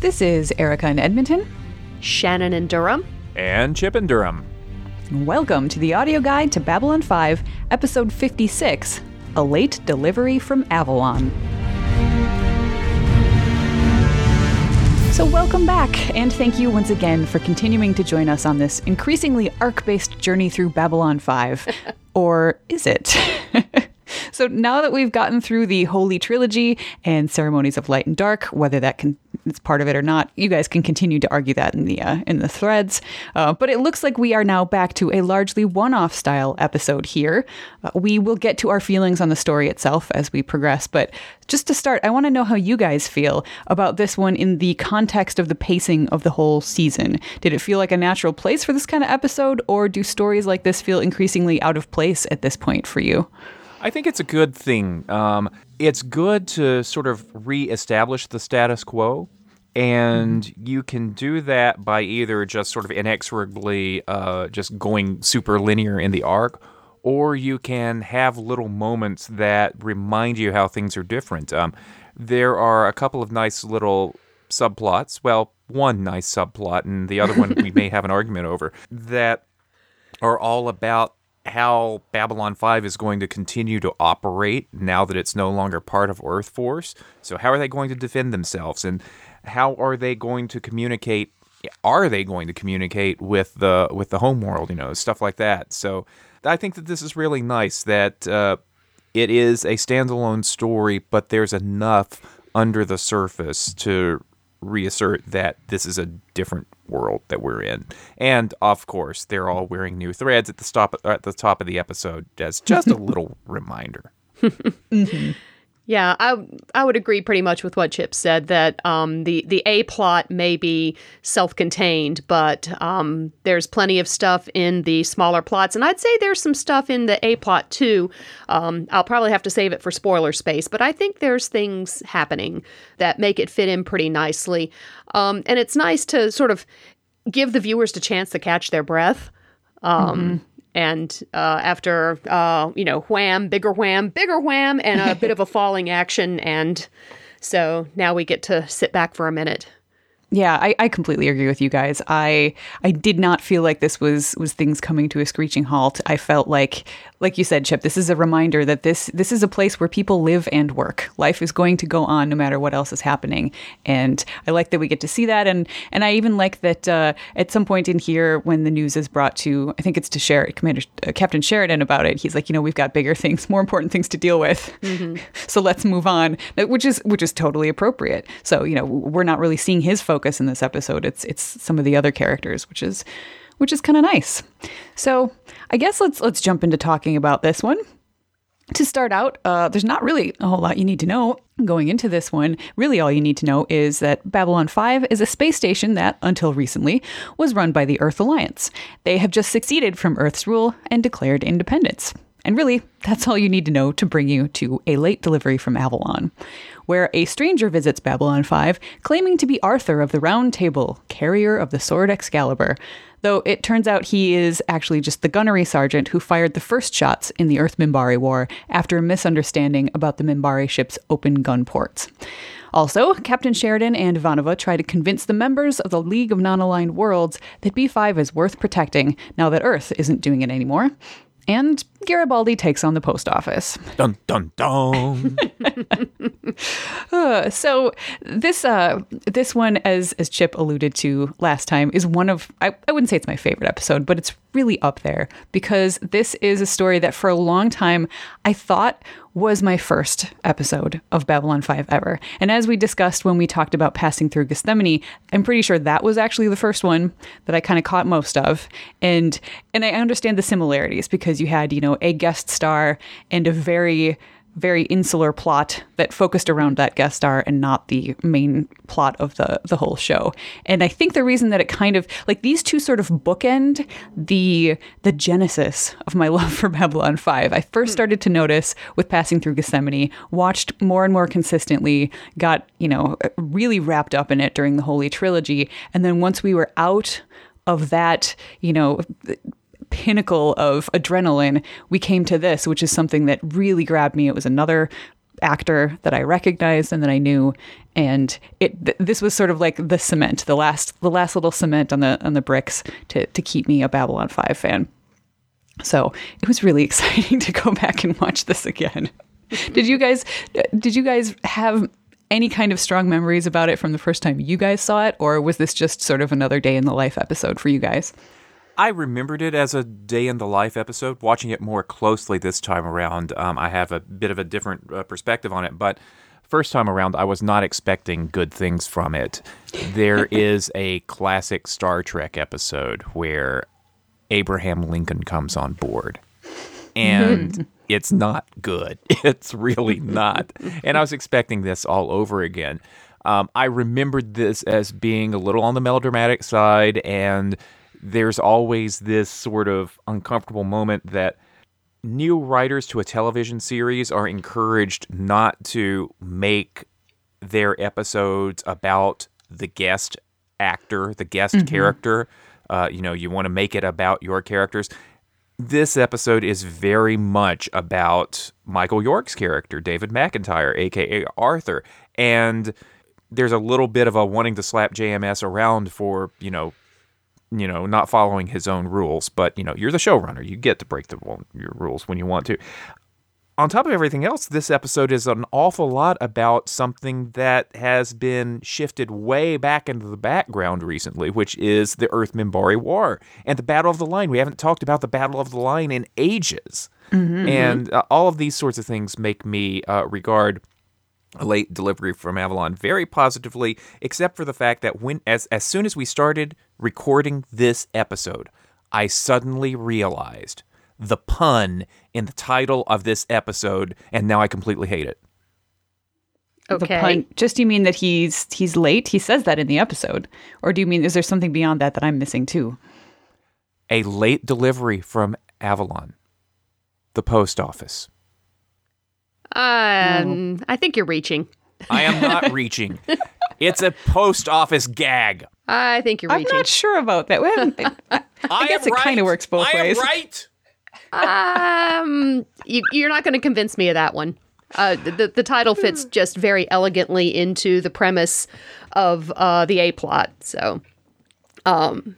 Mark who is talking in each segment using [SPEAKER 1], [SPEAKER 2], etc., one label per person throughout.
[SPEAKER 1] This is Erica in Edmonton.
[SPEAKER 2] Shannon in Durham.
[SPEAKER 3] And Chip in Durham.
[SPEAKER 1] Welcome to the audio guide to Babylon 5, episode 56 A Late Delivery from Avalon. So, welcome back, and thank you once again for continuing to join us on this increasingly arc based journey through Babylon 5. or is it? So now that we've gotten through the Holy Trilogy and Ceremonies of Light and Dark, whether that can it's part of it or not, you guys can continue to argue that in the uh, in the threads. Uh, but it looks like we are now back to a largely one-off style episode here. Uh, we will get to our feelings on the story itself as we progress, but just to start, I want to know how you guys feel about this one in the context of the pacing of the whole season. Did it feel like a natural place for this kind of episode, or do stories like this feel increasingly out of place at this point for you?
[SPEAKER 3] I think it's a good thing. Um, it's good to sort of reestablish the status quo. And you can do that by either just sort of inexorably uh, just going super linear in the arc, or you can have little moments that remind you how things are different. Um, there are a couple of nice little subplots. Well, one nice subplot, and the other one we may have an argument over, that are all about how Babylon 5 is going to continue to operate now that it's no longer part of Earth Force. So, how are they going to defend themselves? And how are they going to communicate? Are they going to communicate with the with the home world? You know, stuff like that. So, I think that this is really nice that uh, it is a standalone story, but there's enough under the surface to reassert that this is a different world that we're in. And of course, they're all wearing new threads at the stop at the top of the episode as just a little reminder.
[SPEAKER 2] mm-hmm. Yeah, I I would agree pretty much with what Chip said that um, the the A plot may be self-contained, but um, there's plenty of stuff in the smaller plots, and I'd say there's some stuff in the A plot too. Um, I'll probably have to save it for spoiler space, but I think there's things happening that make it fit in pretty nicely, um, and it's nice to sort of give the viewers a chance to catch their breath. Um, mm-hmm and uh, after uh, you know wham bigger wham bigger wham and a bit of a falling action. And so now we get to sit back for a minute
[SPEAKER 1] yeah, I, I completely agree with you guys. I I did not feel like this was was things coming to a screeching halt. I felt like like you said, Chip, this is a reminder that this this is a place where people live and work. Life is going to go on no matter what else is happening, and I like that we get to see that. And and I even like that uh, at some point in here, when the news is brought to, I think it's to Sher- Commander uh, Captain Sheridan about it. He's like, you know, we've got bigger things, more important things to deal with, mm-hmm. so let's move on. Which is which is totally appropriate. So you know, we're not really seeing his focus in this episode. It's it's some of the other characters, which is which is kind of nice. So I guess let's let's jump into talking about this one. To start out, uh, there's not really a whole lot you need to know going into this one. Really, all you need to know is that Babylon 5 is a space station that, until recently, was run by the Earth Alliance. They have just succeeded from Earth's rule and declared independence. And really, that's all you need to know to bring you to a late delivery from Avalon, where a stranger visits Babylon 5, claiming to be Arthur of the Round Table, carrier of the sword Excalibur though it turns out he is actually just the gunnery sergeant who fired the first shots in the Earth Minbari War after a misunderstanding about the Minbari ship's open gun ports. Also, Captain Sheridan and Ivanova try to convince the members of the League of Non Aligned Worlds that B5 is worth protecting now that Earth isn't doing it anymore. And Garibaldi takes on the post office.
[SPEAKER 3] Dun dun dun.
[SPEAKER 1] uh, so this uh, this one, as as Chip alluded to last time, is one of I, I wouldn't say it's my favorite episode, but it's really up there because this is a story that for a long time I thought was my first episode of Babylon 5 ever. And as we discussed when we talked about passing through Gethsemane, I'm pretty sure that was actually the first one that I kind of caught most of. And and I understand the similarities because you had, you know, a guest star and a very very insular plot that focused around that guest star and not the main plot of the the whole show. And I think the reason that it kind of like these two sort of bookend the the genesis of my love for Babylon 5. I first hmm. started to notice with passing through Gethsemane, watched more and more consistently, got, you know, really wrapped up in it during the Holy Trilogy, and then once we were out of that, you know, pinnacle of adrenaline, we came to this, which is something that really grabbed me. It was another actor that I recognized and that I knew, and it th- this was sort of like the cement, the last the last little cement on the on the bricks to to keep me a Babylon Five fan. So it was really exciting to go back and watch this again. did you guys did you guys have any kind of strong memories about it from the first time you guys saw it, or was this just sort of another day in the life episode for you guys?
[SPEAKER 3] I remembered it as a day in the life episode. Watching it more closely this time around, um, I have a bit of a different uh, perspective on it. But first time around, I was not expecting good things from it. There is a classic Star Trek episode where Abraham Lincoln comes on board, and it's not good. It's really not. And I was expecting this all over again. Um, I remembered this as being a little on the melodramatic side and there's always this sort of uncomfortable moment that new writers to a television series are encouraged not to make their episodes about the guest actor, the guest mm-hmm. character. Uh, you know, you want to make it about your characters. This episode is very much about Michael York's character, David McIntyre, aka Arthur. And there's a little bit of a wanting to slap JMS around for, you know, you know, not following his own rules, but you know, you're the showrunner. You get to break the your rules when you want to. On top of everything else, this episode is an awful lot about something that has been shifted way back into the background recently, which is the Earth Minbari War and the Battle of the Line. We haven't talked about the Battle of the Line in ages. Mm-hmm. And uh, all of these sorts of things make me uh, regard late delivery from Avalon very positively, except for the fact that when as as soon as we started recording this episode, I suddenly realized the pun in the title of this episode, and now I completely hate it.
[SPEAKER 1] Okay. The pun, just do you mean that he's he's late? He says that in the episode, or do you mean is there something beyond that that I'm missing too?
[SPEAKER 3] A late delivery from Avalon, the post office.
[SPEAKER 2] Um, I think you're reaching.
[SPEAKER 3] I am not reaching. It's a post office gag.
[SPEAKER 2] I think you're reaching.
[SPEAKER 1] I'm not sure about that. I, I guess it right. kind of works both
[SPEAKER 3] I
[SPEAKER 1] ways.
[SPEAKER 3] right.
[SPEAKER 2] um, you, you're not going to convince me of that one. Uh, the the title fits just very elegantly into the premise of uh, the A plot. So, um,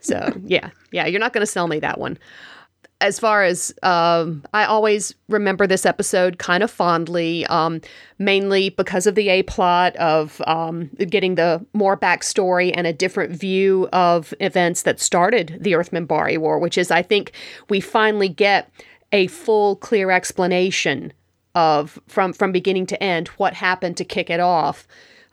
[SPEAKER 2] so yeah, yeah, you're not going to sell me that one as far as um, I always remember this episode kind of fondly, um, mainly because of the A plot of um, getting the more backstory and a different view of events that started the Earth Minbari War, which is, I think, we finally get a full, clear explanation of from from beginning to end what happened to kick it off.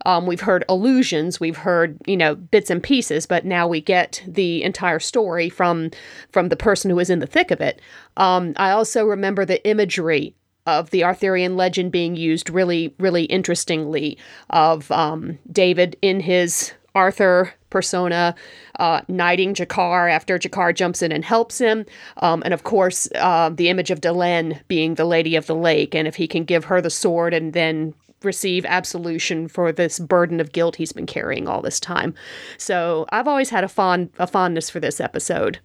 [SPEAKER 2] Um, we've heard allusions, we've heard you know bits and pieces, but now we get the entire story from from the person who is in the thick of it. Um, I also remember the imagery of the Arthurian legend being used really, really interestingly. Of um, David in his Arthur persona, uh, knighting G'Kar after G'Kar jumps in and helps him. Um, and of course, uh, the image of Delenn being the Lady of the Lake. And if he can give her the sword and then receive absolution for this burden of guilt he's been carrying all this time. So I've always had a fond a fondness for this episode.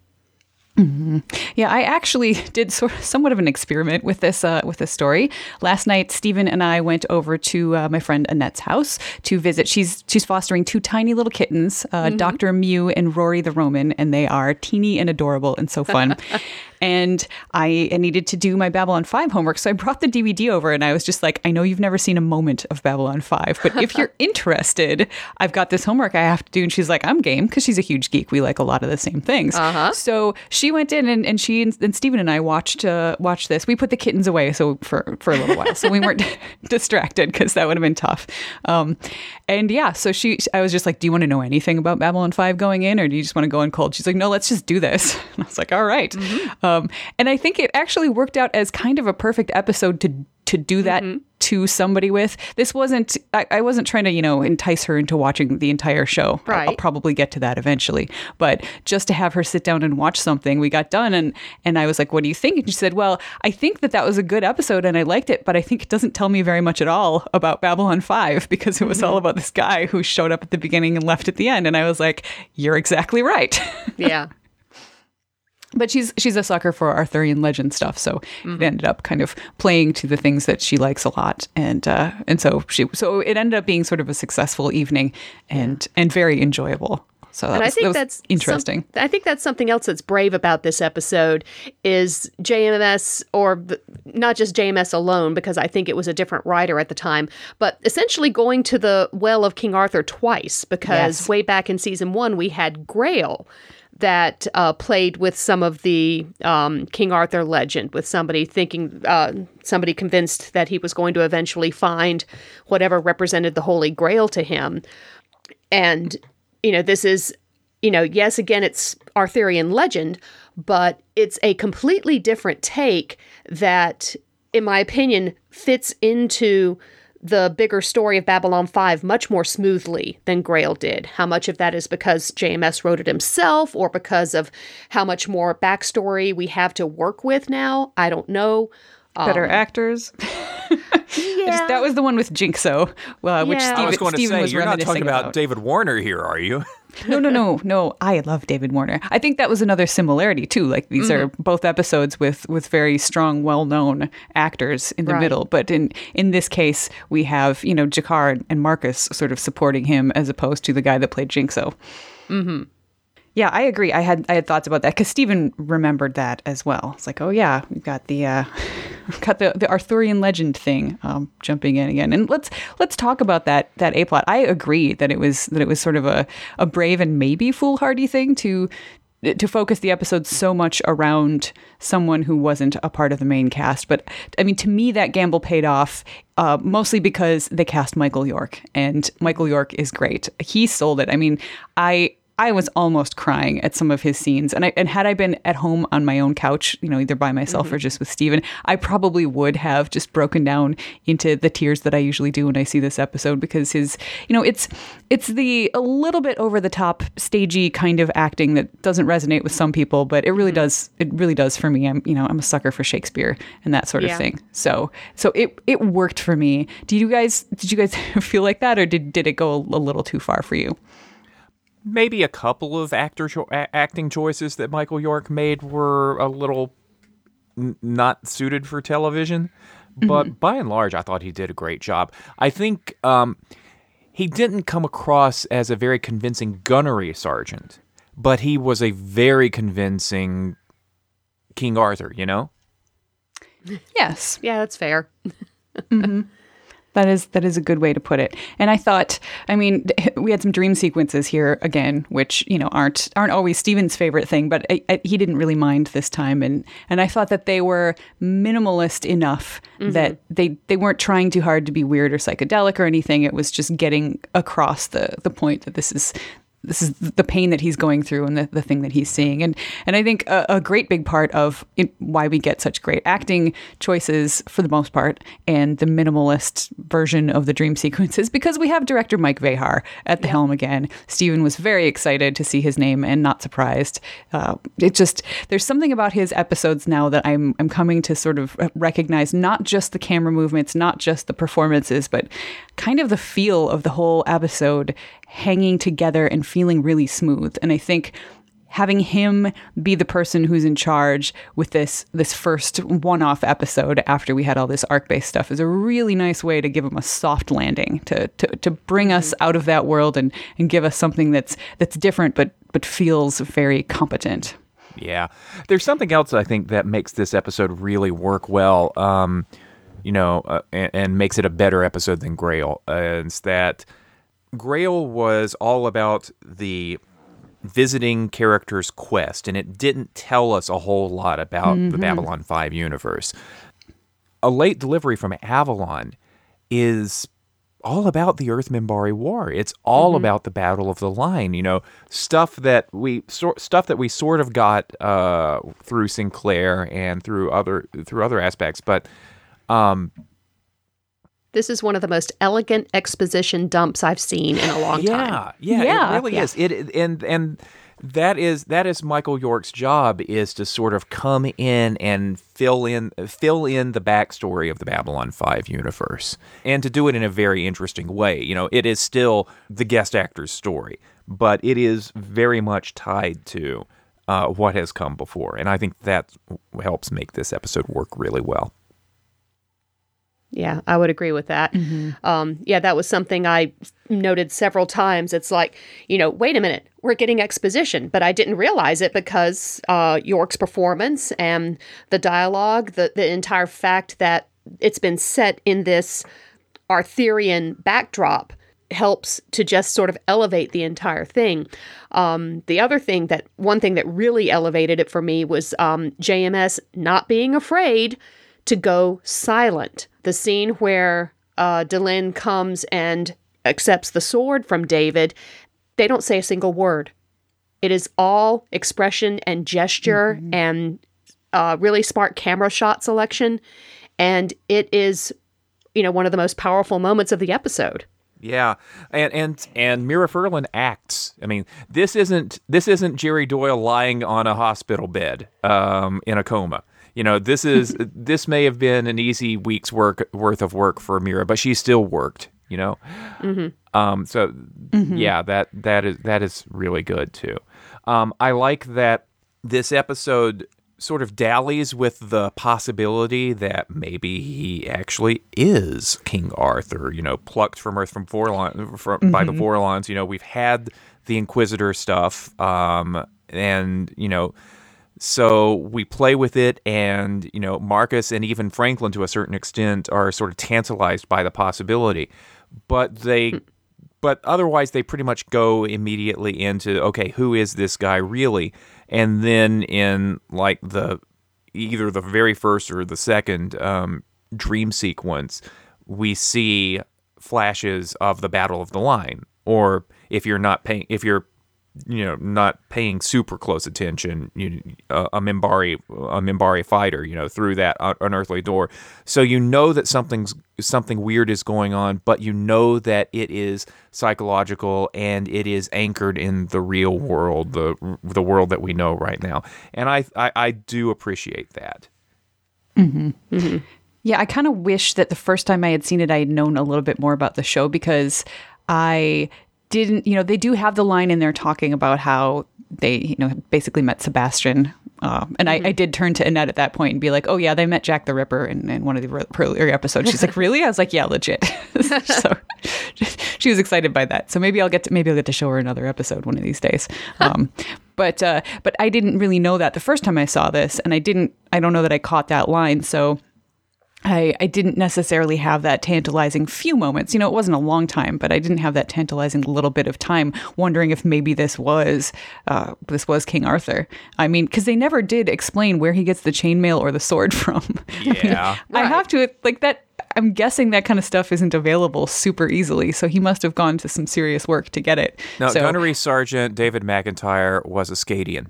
[SPEAKER 1] Mm-hmm. Yeah, I actually did sort of somewhat of an experiment with this uh, with this story. Last night, Stephen and I went over to uh, my friend Annette's house to visit. She's she's fostering two tiny little kittens, uh, mm-hmm. Doctor Mew and Rory the Roman, and they are teeny and adorable and so fun. and I needed to do my Babylon 5 homework. So I brought the DVD over and I was just like, I know you've never seen a moment of Babylon 5, but if you're interested, I've got this homework I have to do. And she's like, I'm game because she's a huge geek. We like a lot of the same things. Uh-huh. So she went in and, and she and, and Stephen and I watched uh, watched this. We put the kittens away so for, for a little while. So we weren't distracted because that would have been tough. Um, and yeah, so she, I was just like, do you want to know anything about Babylon 5 going in or do you just want to go in cold? She's like, no, let's just do this. And I was like, all right. mm-hmm. Um, and I think it actually worked out as kind of a perfect episode to to do that mm-hmm. to somebody with. This wasn't I, I, wasn't trying to, you know, entice her into watching the entire show.
[SPEAKER 2] Right.
[SPEAKER 1] I'll, probably get to that eventually. But just to have her sit down and watch something, we got done and and I was like, "What do you think?" And she said, "Well, I think that that was a good episode and I liked it, but I think it doesn't tell me very much at all about Babylon 5 because it was mm-hmm. all about this guy who showed up at the beginning and left at the end." And I was like, "You're exactly right."
[SPEAKER 2] yeah.
[SPEAKER 1] But she's she's a sucker for Arthurian legend stuff, so mm-hmm. it ended up kind of playing to the things that she likes a lot, and uh, and so she so it ended up being sort of a successful evening and yeah. and very enjoyable. So that and was, I think that that's interesting.
[SPEAKER 2] Some, I think that's something else that's brave about this episode is JMS, or not just JMS alone, because I think it was a different writer at the time, but essentially going to the well of King Arthur twice, because yes. way back in season one we had Grail that uh, played with some of the um, King Arthur legend, with somebody thinking, uh, somebody convinced that he was going to eventually find whatever represented the Holy Grail to him. And you know, this is, you know, yes, again, it's Arthurian legend, but it's a completely different take that, in my opinion, fits into the bigger story of Babylon 5 much more smoothly than Grail did. How much of that is because JMS wrote it himself or because of how much more backstory we have to work with now? I don't know.
[SPEAKER 1] Better um, actors. Yeah. that was the one with Jinxo, uh, which yeah. Steve, I was going to say,
[SPEAKER 3] you're not talking about, about David Warner here, are you?
[SPEAKER 1] no, no, no, no. I love David Warner. I think that was another similarity too. Like these mm-hmm. are both episodes with with very strong, well known actors in the right. middle. But in in this case, we have you know G'Kar and Marcus sort of supporting him as opposed to the guy that played Jinxo.
[SPEAKER 2] Mm-hmm.
[SPEAKER 1] Yeah, I agree. I had I had thoughts about that because Stephen remembered that as well. It's like, oh yeah, we've got the uh, we've got the, the Arthurian legend thing um, jumping in again, and let's let's talk about that that a plot. I agree that it was that it was sort of a a brave and maybe foolhardy thing to to focus the episode so much around someone who wasn't a part of the main cast. But I mean, to me, that gamble paid off uh, mostly because they cast Michael York, and Michael York is great. He sold it. I mean, I I was almost crying at some of his scenes. And I, and had I been at home on my own couch, you know, either by myself mm-hmm. or just with Steven, I probably would have just broken down into the tears that I usually do when I see this episode because his, you know, it's it's the a little bit over the top stagey kind of acting that doesn't resonate with some people, but it really mm-hmm. does it really does for me. I'm, you know, I'm a sucker for Shakespeare and that sort yeah. of thing. So, so it it worked for me. Do you guys did you guys feel like that or did did it go a little too far for you?
[SPEAKER 3] Maybe a couple of actor cho- acting choices that Michael York made were a little n- not suited for television, but mm-hmm. by and large, I thought he did a great job. I think um, he didn't come across as a very convincing gunnery sergeant, but he was a very convincing King Arthur. You know.
[SPEAKER 1] Yes.
[SPEAKER 2] Yeah, that's fair.
[SPEAKER 1] mm-hmm. That is that is a good way to put it. And I thought, I mean, we had some dream sequences here again, which you know aren't aren't always Steven's favorite thing, but I, I, he didn't really mind this time, and and I thought that they were minimalist enough mm-hmm. that they they weren't trying too hard to be weird or psychedelic or anything. It was just getting across the the point that this is this is the pain that he's going through and the, the thing that he's seeing. And and I think a, a great big part of it, why we get such great acting choices for the most part and the minimalist version of the dream sequences because we have director Mike Vejar at the yeah. helm again. Stephen was very excited to see his name and not surprised. Uh, it just there's something about his episodes now that I'm I'm coming to sort of recognize not just the camera movements, not just the performances, but kind of the feel of the whole episode hanging together and feeling really smooth. And I think having him be the person who's in charge with this this first one-off episode after we had all this arc-based stuff is a really nice way to give him a soft landing to to, to bring us mm-hmm. out of that world and and give us something that's that's different but but feels very competent.
[SPEAKER 3] Yeah. There's something else I think that makes this episode really work well. Um, you know, uh, and, and, makes it a better episode than Grail. Uh, it's that Grail was all about the visiting character's quest, and it didn't tell us a whole lot about mm-hmm. the Babylon 5 universe. A late delivery from Avalon is all about the Earth Minbari War. It's all mm-hmm. about the Battle of the Line. You know, stuff that we so, stuff that we sort of got uh, through Sinclair and through other through other aspects, but um,
[SPEAKER 2] this is one of the most elegant exposition dumps I've seen in a long
[SPEAKER 3] yeah,
[SPEAKER 2] time.
[SPEAKER 3] Yeah, yeah, it really yeah. is. It and and that is that is Michael York's job is to sort of come in and fill in fill in the backstory of the Babylon 5 universe and to do it in a very interesting way. You know, it is still the guest actor's story, but it is very much tied to uh, what has come before. And I think that helps make this episode work really well.
[SPEAKER 2] Yeah, I would agree with that. Mm-hmm. Um, yeah, that was something I noted several times. It's like, you know, wait a minute, we're getting exposition, but I didn't realize it because uh, York's performance and the dialogue, the, the entire fact that it's been set in this Arthurian backdrop helps to just sort of elevate the entire thing. Um, the other thing that, one thing that really elevated it for me was um, JMS not being afraid to go silent. The scene where uh, Delenn comes and accepts the sword from David, they don't say a single word. It is all expression and gesture mm-hmm. and uh, really smart camera shot selection. And it is, you know, one of the most powerful moments of the episode.
[SPEAKER 3] Yeah, and and and Mira Furlan acts. I mean, this isn't this isn't Jerry Doyle lying on a hospital bed um, in a coma. You know, this is this may have been an easy week's work worth of work for Mira, but she still worked. You know, mm-hmm. um, so mm-hmm. yeah, that that is that is really good too. Um, I like that this episode sort of dallies with the possibility that maybe he actually is King Arthur, you know, plucked from Earth from Vorlon, from, mm-hmm. by the mm-hmm. Vorlons. You know, we've had the Inquisitor stuff, um, and you know, so we play with it, and you know, Marcus and even Franklin, to a certain extent, are sort of tantalized by the possibility, but they. Hmm. But otherwise, they pretty much go immediately into okay, who is this guy really? And then in like the either the very first or the second um, dream sequence, we see flashes of the Battle of the Line. Or if you're not paying, if you're you know not paying super close attention you, uh, a Minbari a Minbari fighter you know through that unearthly door so you know that something's something weird is going on but you know that it is psychological and it is anchored in the real world the the world that we know right now and I I, I do appreciate that
[SPEAKER 1] mm-hmm. Mm-hmm. yeah I kind of wish that the first time I had seen it I had known a little bit more about the show because I didn't, you know, they do have the line in there talking about how they, you know, basically met Sebastian. Uh, and mm-hmm. I, I, did turn to Annette at that point and be like, oh, yeah, they met Jack the Ripper in, in one of the earlier episodes. She's like, really? I was like, yeah, legit. so she was excited by that. So maybe I'll get to, maybe I'll get to show her another episode one of these days. Um, but, uh, but I didn't really know that the first time I saw this. And I didn't, I don't know that I caught that line. So I, I didn't necessarily have that tantalizing few moments. You know, it wasn't a long time, but I didn't have that tantalizing little bit of time wondering if maybe this was uh, this was King Arthur. I mean, because they never did explain where he gets the chainmail or the sword from.
[SPEAKER 3] Yeah,
[SPEAKER 1] I, mean, right. I have to like that. I'm guessing that kind of stuff isn't available super easily, so he must have gone to some serious work to get it.
[SPEAKER 3] Now,
[SPEAKER 1] so,
[SPEAKER 3] Gunnery Sergeant David McIntyre was a Scadian.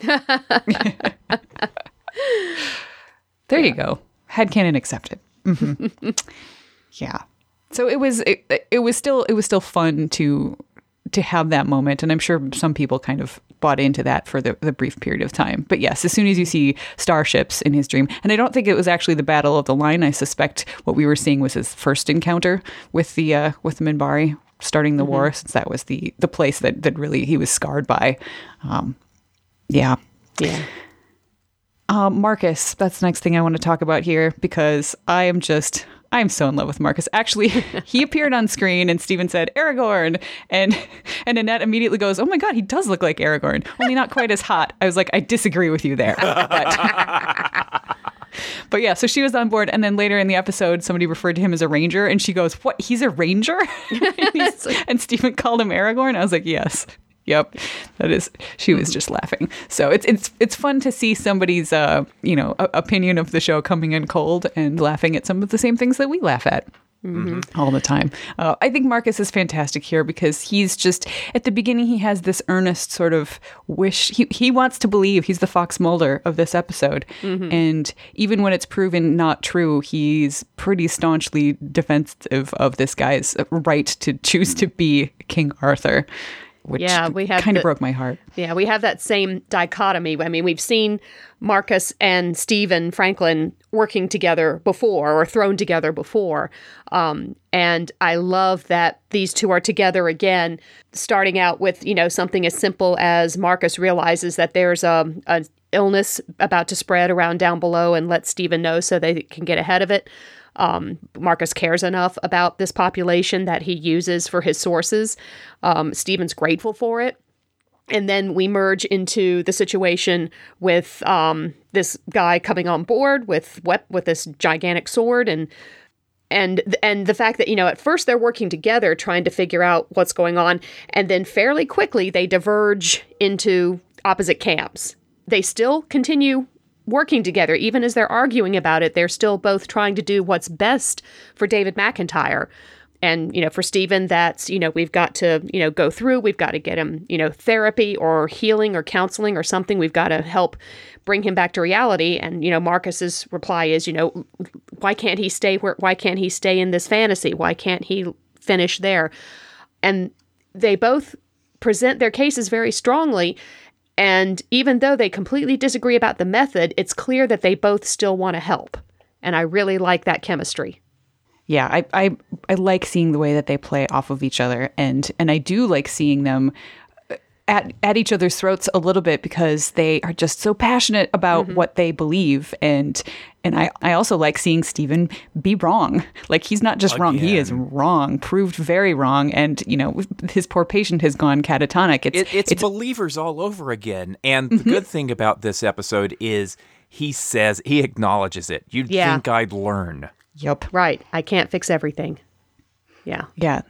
[SPEAKER 1] there you go headcanon accepted. Mm-hmm. yeah. So it was it, it was still it was still fun to to have that moment and I'm sure some people kind of bought into that for the, the brief period of time. But yes, as soon as you see starships in his dream, and I don't think it was actually the Battle of the Line. I suspect what we were seeing was his first encounter with the uh, with the Minbari starting the mm-hmm. war, since that was the the place that that really he was scarred by. Um, yeah,
[SPEAKER 2] yeah.
[SPEAKER 1] Uh, Marcus, that's the next thing I want to talk about here because I am just I am so in love with Marcus. Actually, he appeared on screen and Steven said Aragorn and and Annette immediately goes, "Oh my god, he does look like Aragorn, only not quite as hot." I was like, "I disagree with you there." But, but yeah, so she was on board and then later in the episode somebody referred to him as a ranger and she goes, "What? He's a ranger?" and, and Steven called him Aragorn. I was like, "Yes." Yep, that is. She was just laughing. So it's it's it's fun to see somebody's uh you know opinion of the show coming in cold and laughing at some of the same things that we laugh at. Mm-hmm. all the time. Uh, I think Marcus is fantastic here because he's just at the beginning he has this earnest sort of wish. He he wants to believe he's the Fox Mulder of this episode, mm-hmm. and even when it's proven not true, he's pretty staunchly defensive of this guy's right to choose to be King Arthur which
[SPEAKER 2] Yeah, we had
[SPEAKER 1] kind of broke my heart.
[SPEAKER 2] Yeah, we have that same dichotomy. I mean, we've seen Marcus and Stephen Franklin working together before or thrown together before. Um, and I love that these two are together again, starting out with, you know, something as simple as Marcus realizes that there's a, a illness about to spread around down below and let Stephen know so they can get ahead of it. Um, Marcus cares enough about this population that he uses for his sources. Um, Stephen's grateful for it. And then we merge into the situation with um, this guy coming on board with wep- with this gigantic sword and and and the fact that you know at first they're working together trying to figure out what's going on. And then fairly quickly they diverge into opposite camps. They still continue working together even as they're arguing about it they're still both trying to do what's best for David McIntyre. And you know for Stephen that's you know we've got to you know go through we've got to get him you know therapy or healing or counseling or something. We've got to help bring him back to reality. And you know Marcus's reply is you know why can't he stay where why can't he stay in this fantasy? Why can't he finish there? And they both present their cases very strongly and even though they completely disagree about the method it's clear that they both still want to help. And I really like that chemistry.
[SPEAKER 1] Yeah, I, I I like seeing the way that they play off of each other, and and I do like seeing them at at each other's throats a little bit because they are just so passionate about what they believe, and and I I also like seeing Stephen be wrong. Like he's not just wrong; he is wrong, proved very wrong, and you know his poor patient has gone catatonic. It's
[SPEAKER 3] It, it's, believers all over again. And
[SPEAKER 2] Mm-hmm.
[SPEAKER 3] the good thing about this episode is he says he acknowledges it. You'd
[SPEAKER 2] Yeah.
[SPEAKER 3] think I'd learn.
[SPEAKER 1] yep,
[SPEAKER 2] right I can't fix everything yeah
[SPEAKER 1] yeah.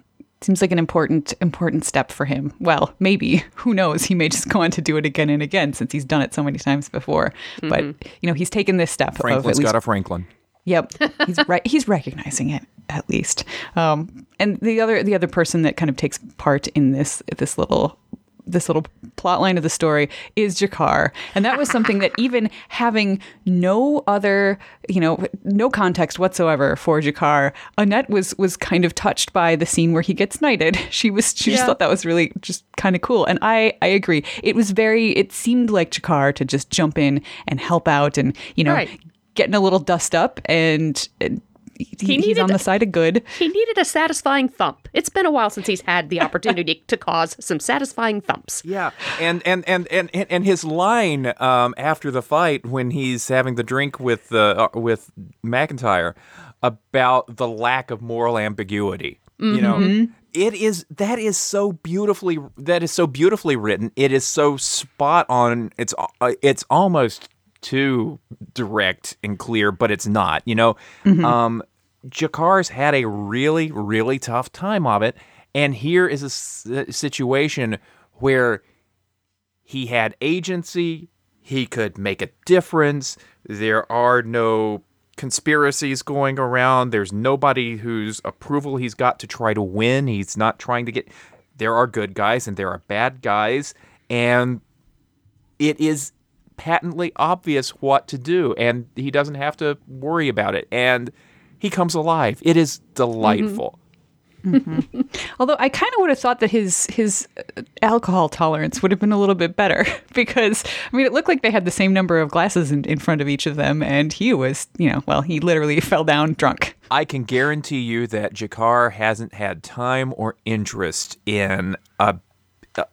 [SPEAKER 1] Seems like an important important step for him. Well, maybe who knows? He may just go on to do it again and again since he's done it so many times before. But you know, he's taken this step of at
[SPEAKER 3] Franklin's
[SPEAKER 1] least
[SPEAKER 3] got a Franklin.
[SPEAKER 1] Yep, he's right. He's recognizing it at least. Um, and the other the other person that kind of takes part in this this little this little plot line of the story is G'Kar, and that was something that even having no other you know no context whatsoever for G'Kar, Annette was was kind of touched by the scene where he gets knighted. She was she just thought that was really just kind of cool, and I I agree. It was very it seemed like G'Kar to just jump in and help out, and you know
[SPEAKER 2] Right.
[SPEAKER 1] getting a little dust up and, and he, he's on the side of good.
[SPEAKER 2] He needed a satisfying thump. It's been a while since he's had the opportunity to cause some satisfying thumps.
[SPEAKER 3] Yeah, and and and and and, and his line um, after the fight when he's having the drink with uh, uh, with McIntyre about the lack of moral ambiguity. You know, it is that is so beautifully that is so beautifully written. It is so spot on. It's uh, it's almost too direct and clear, but it's not. You know, um, G'Kar's had a really really tough time of it, and here is a s- uh, situation where he had agency, he could make a difference. There are no conspiracies going around. There's nobody whose approval he's got to try to win. He's not trying to get. There are good guys and there are bad guys, and it is patently obvious what to do, and he doesn't have to worry about it. And he comes alive. It is delightful.
[SPEAKER 1] Although I kind of would have thought that his his uh, alcohol tolerance would have been a little bit better because I mean it looked like they had the same number of glasses in, in front of each of them, and he was you know well he literally fell down drunk.
[SPEAKER 3] I can guarantee you that G'Kar hasn't had time or interest in a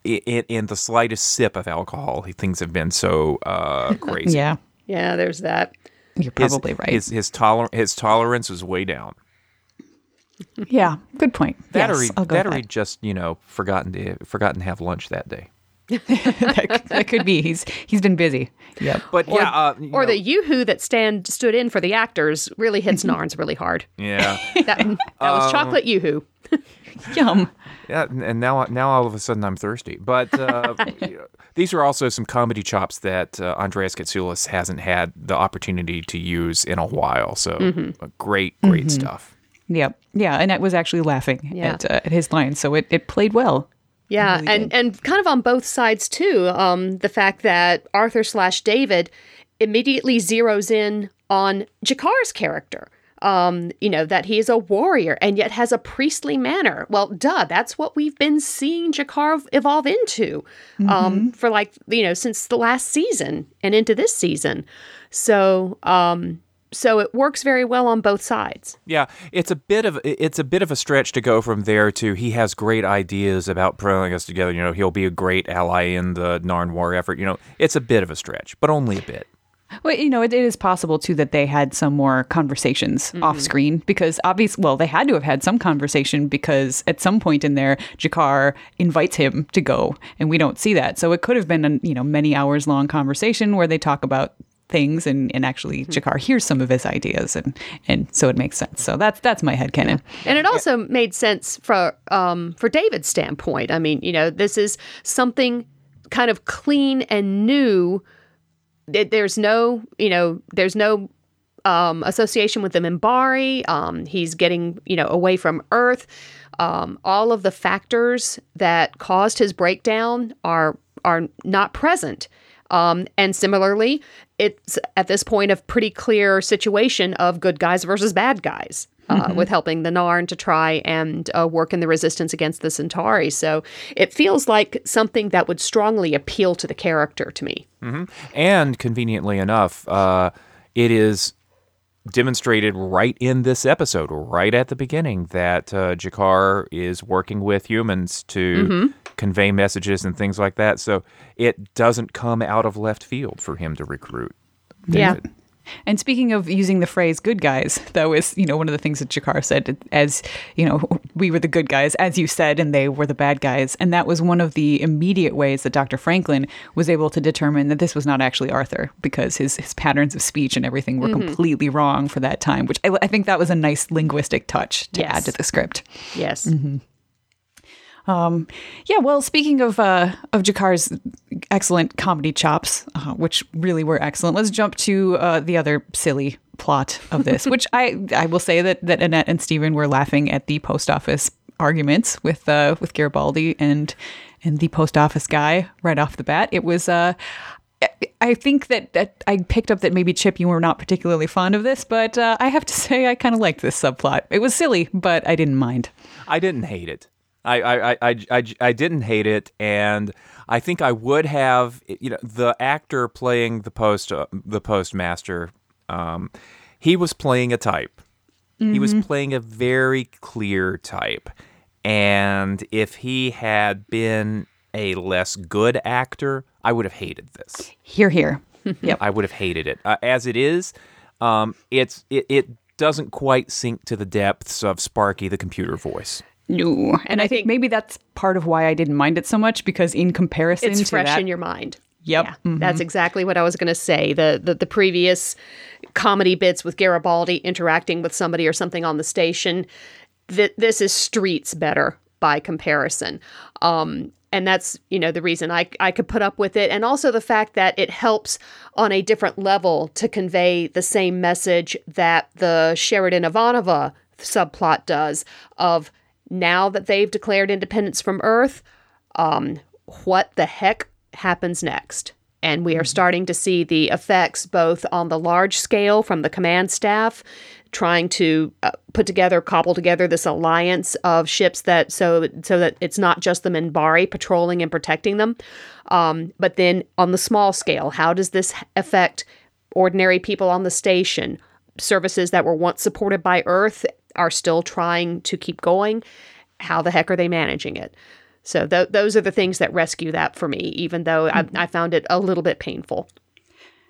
[SPEAKER 3] in, in the slightest sip of alcohol. Things have been so uh, crazy.
[SPEAKER 1] Yeah,
[SPEAKER 2] Yeah, there's that.
[SPEAKER 1] You're
[SPEAKER 3] His-
[SPEAKER 1] probably right.
[SPEAKER 3] His his, toler- his tolerance is way down.
[SPEAKER 1] yeah, good point.
[SPEAKER 3] That
[SPEAKER 1] yes,
[SPEAKER 3] or he,
[SPEAKER 1] go
[SPEAKER 3] that or he just you know forgotten to forgotten to have lunch that day.
[SPEAKER 1] that, that could be. He's he's been busy. Yep.
[SPEAKER 3] But yeah, uh, you
[SPEAKER 2] Or
[SPEAKER 3] know,
[SPEAKER 2] the yoo-hoo that stand stood in for the actors really hits Narns really hard.
[SPEAKER 3] yeah.
[SPEAKER 2] That, that was chocolate yoo-hoo.
[SPEAKER 1] Yum.
[SPEAKER 3] Yeah, and and now now all of a sudden I'm thirsty. But uh, these are also some comedy chops that uh, Andreas Katsulas hasn't had the opportunity to use in a while. So uh, great, great stuff.
[SPEAKER 1] Yep. Yeah, Annette was actually laughing
[SPEAKER 2] Yeah.
[SPEAKER 1] at uh, at his line, so it, it played well.
[SPEAKER 2] Yeah,
[SPEAKER 1] really
[SPEAKER 2] and and kind of on both sides too. Um, the fact that Arthur slash David immediately zeroes in on G'Kar's character. Um, you know, that he is a warrior and yet has a priestly manner. Well, duh, that's what we've been seeing G'Kar evolve into um, for like, you know, since the last season and into this season. So, um, so it works very well on both sides.
[SPEAKER 3] Yeah, it's a bit of it's a bit of a stretch to go from there to he has great ideas about pulling us together. You know, he'll be a great ally in the Narn War effort. You know, it's a bit of a stretch, but only a bit.
[SPEAKER 1] Well, you know, it, it is possible too that they had some more conversations off screen because obviously, well, they had to have had some conversation because at some point in there, G'Kar invites him to go, and we don't see that. So it could have been a you know many hours long conversation where they talk about things and, and actually G'Kar hears some of his ideas and and so it makes sense. So that's that's my headcanon.
[SPEAKER 2] And it also made sense for um, for David's standpoint. I mean, you know, this is something kind of clean and new. There's no, you know, there's no um, association with the Minbari. Um, he's getting, you know, away from Earth. Um, all of the factors that caused his breakdown are are not present. Um, and similarly, it's at this point a pretty clear situation of good guys versus bad guys. Uh, With helping the Narn to try and uh, work in the resistance against the Centauri. So it feels like something that would strongly appeal to the character to me.
[SPEAKER 3] And conveniently enough, uh, it is demonstrated right in this episode, right at the beginning, that uh, G'Kar is working with humans to convey messages and things like that. So it doesn't come out of left field for him to recruit.
[SPEAKER 2] Yeah.
[SPEAKER 1] And speaking of using the phrase "good guys," that was you know one of the things that G'Kar said as you know we were the good guys, as you said, and they were the bad guys, and that was one of the immediate ways that Dr. Franklin was able to determine that this was not actually Arthur because his his patterns of speech and everything were mm-hmm. completely wrong for that time, which I, I think that was a nice linguistic touch to
[SPEAKER 2] Yes.
[SPEAKER 1] add to the script.
[SPEAKER 2] Yes. Mm-hmm.
[SPEAKER 1] Yeah, well, speaking of uh, of G'Kar's excellent comedy chops, uh, which really were excellent, let's jump to uh, the other silly plot of this, which I I will say that that Annette and Stephen were laughing at the post office arguments with uh, with Garibaldi and and the post office guy right off the bat. It was. Uh, I think that, that I picked up that maybe Chip, you were not particularly fond of this, but uh, I have to say I kind of liked this subplot. It was silly, but I didn't mind.
[SPEAKER 3] I didn't hate it. I, I, I, I, I, didn't hate it, and I think I would have. You know, the actor playing the post, uh, the postmaster, um, he was playing a type. He was playing a very clear type, and if he had been a less good actor, I would have hated this.
[SPEAKER 1] Here, here. Yep.
[SPEAKER 3] I would have hated it. Uh, as it is, um, it's it, it doesn't quite sink to the depths of Sparky the computer voice.
[SPEAKER 1] No, and I, think, maybe that's part of why I didn't mind it so much because in comparison
[SPEAKER 2] It's fresh
[SPEAKER 1] that,
[SPEAKER 2] in your mind.
[SPEAKER 1] Yep.
[SPEAKER 2] Yeah, That's exactly what I was going to say. The, the the previous comedy bits with Garibaldi interacting with somebody or something on the station. Th- this is streets better by comparison. Um, and that's you know the reason I I could put up with it, and also the fact that it helps on a different level to convey the same message that the Sheridan Ivanova subplot does of now that they've declared independence from Earth, um, what the heck happens next? And we are starting to see the effects both on the large scale from the command staff trying to uh, put together, cobble together this alliance of ships that so so that it's not just the Minbari patrolling and protecting them, um, but then on the small scale, how does this affect ordinary people on the station? Services that were once supported by Earth are still trying to keep going. How the heck are they managing it? So th- those are the things that rescue that for me, even though I, hmm. I found it a little bit painful.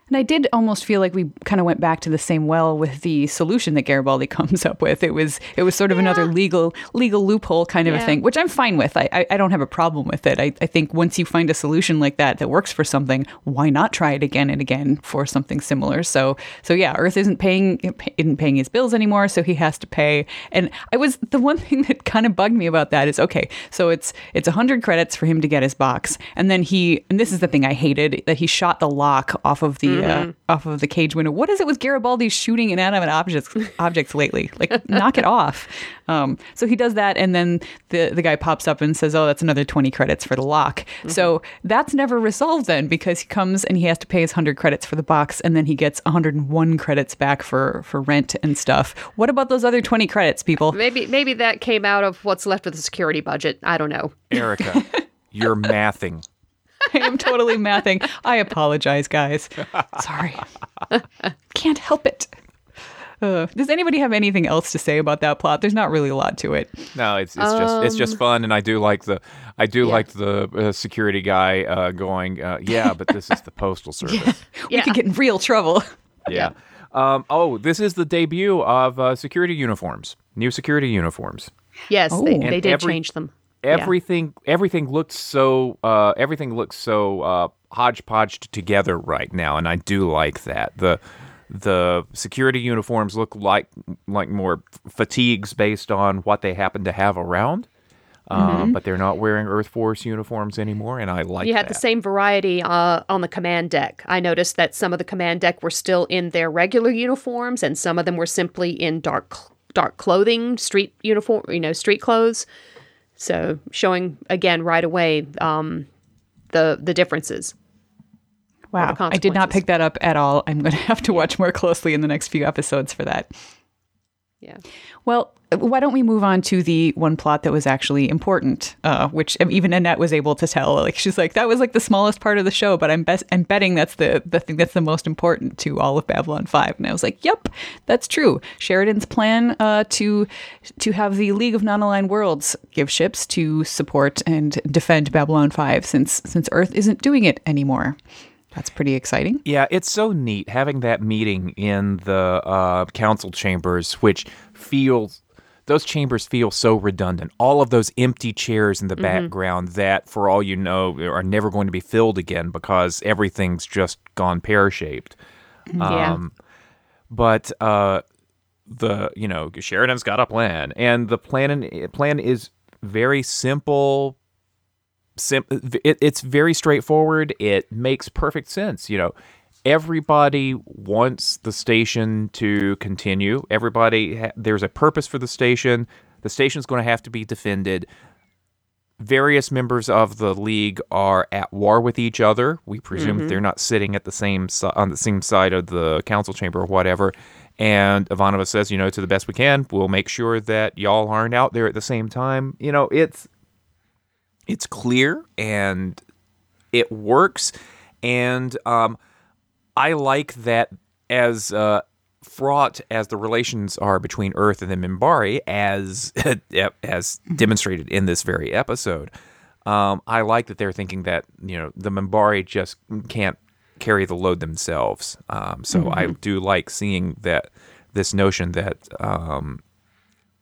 [SPEAKER 1] And I did almost feel like we kind of went back to the same well with the solution that Garibaldi comes up with. It was it was sort of another legal legal loophole kind of a thing, which I'm fine with. I, I I don't have a problem with it. I, I think once you find a solution like that that works for something, why not try it again and again for something similar? So so yeah, Earth isn't paying isn't paying his bills anymore, so he has to pay. And I was the one thing that kind of bugged me about that is okay, so it's it's hundred credits for him to get his box, and then he and this is the thing I hated that he shot the lock off of the the uh, off of the cage window. What is it with Garibaldi shooting inanimate objects objects lately? Like, knock it off. Um, so he does that, and then the the guy pops up and says, "Oh, that's another twenty credits for the lock." So that's never resolved then because he comes and he has to pay his hundred credits for the box, and then he gets one hundred and one credits back for for rent and stuff. What about those other twenty credits, people?
[SPEAKER 2] Maybe maybe that came out of what's left of the security budget. I don't know.
[SPEAKER 3] Erica, you're mathing.
[SPEAKER 1] I am totally mathing. I apologize, guys. Sorry. Can't help it. Uh, does anybody have anything else to say about that plot? There's not really a lot to it.
[SPEAKER 3] No, it's it's just it's just fun, and I do like the I do like the uh, security guy uh, going, uh, yeah, but this is the postal service.
[SPEAKER 1] We
[SPEAKER 2] Yeah.
[SPEAKER 1] could get in real trouble.
[SPEAKER 3] yeah. Um, oh, this is the debut of uh, security uniforms, new security uniforms.
[SPEAKER 2] Yes, they,
[SPEAKER 1] Oh.
[SPEAKER 2] they
[SPEAKER 3] And
[SPEAKER 2] did
[SPEAKER 3] every-
[SPEAKER 2] change them. Yeah.
[SPEAKER 3] Everything everything looks so uh, everything looks so uh, hodgepodged together right now, and I do like that. the The security uniforms look like like more fatigues based on what they happen to have around. Um, but they're not wearing Earth Force uniforms anymore, and I like
[SPEAKER 2] You had
[SPEAKER 3] that.
[SPEAKER 2] the same variety uh, on the command deck. I noticed that some of the command deck were still in their regular uniforms, and some of them were simply in dark dark clothing, street uniform, you know, street clothes. So showing again right away um, the the differences.
[SPEAKER 1] Wow. I did not pick that up at all. I'm going to have to watch more closely in the next few episodes for that.
[SPEAKER 2] Yeah.
[SPEAKER 1] Well, why don't we move on to the one plot that was actually important, uh, which even Annette was able to tell. Like she's like, that was like the smallest part of the show, but I'm best I'm betting that's the the thing that's the most important to all of Babylon Five. And I was like, yep, that's true. Sheridan's plan uh, to to have the League of Non-Aligned Worlds give ships to support and defend Babylon Five, since since Earth isn't doing it anymore. That's pretty exciting.
[SPEAKER 3] Yeah, it's so neat having that meeting in the uh, council chambers, which feels those chambers feel so redundant. All of those empty chairs in the background that, for all you know, are never going to be filled again because everything's just gone pear shaped.
[SPEAKER 2] Yeah.
[SPEAKER 3] Um, but uh, the you know Sheridan's got a plan, and the plan plan is very simple. Sim- it, it's very straightforward. It makes perfect sense. You know, everybody wants the station to continue. Everybody ha- there's a purpose for the station. The station's going to have to be defended. Various members of the league are at war with each other. We presume they're not sitting at the same si- on the same side of the council chamber or whatever. And Ivanova says, you know, to the best we can, we'll make sure that y'all aren't out there at the same time. You know, it's it's clear and it works and um, i like that as uh, fraught as the relations are between earth and the Minbari as as demonstrated in this very episode. Um, i like that they're thinking that you know the Minbari just can't carry the load themselves. Um, so i do like seeing that this notion that um,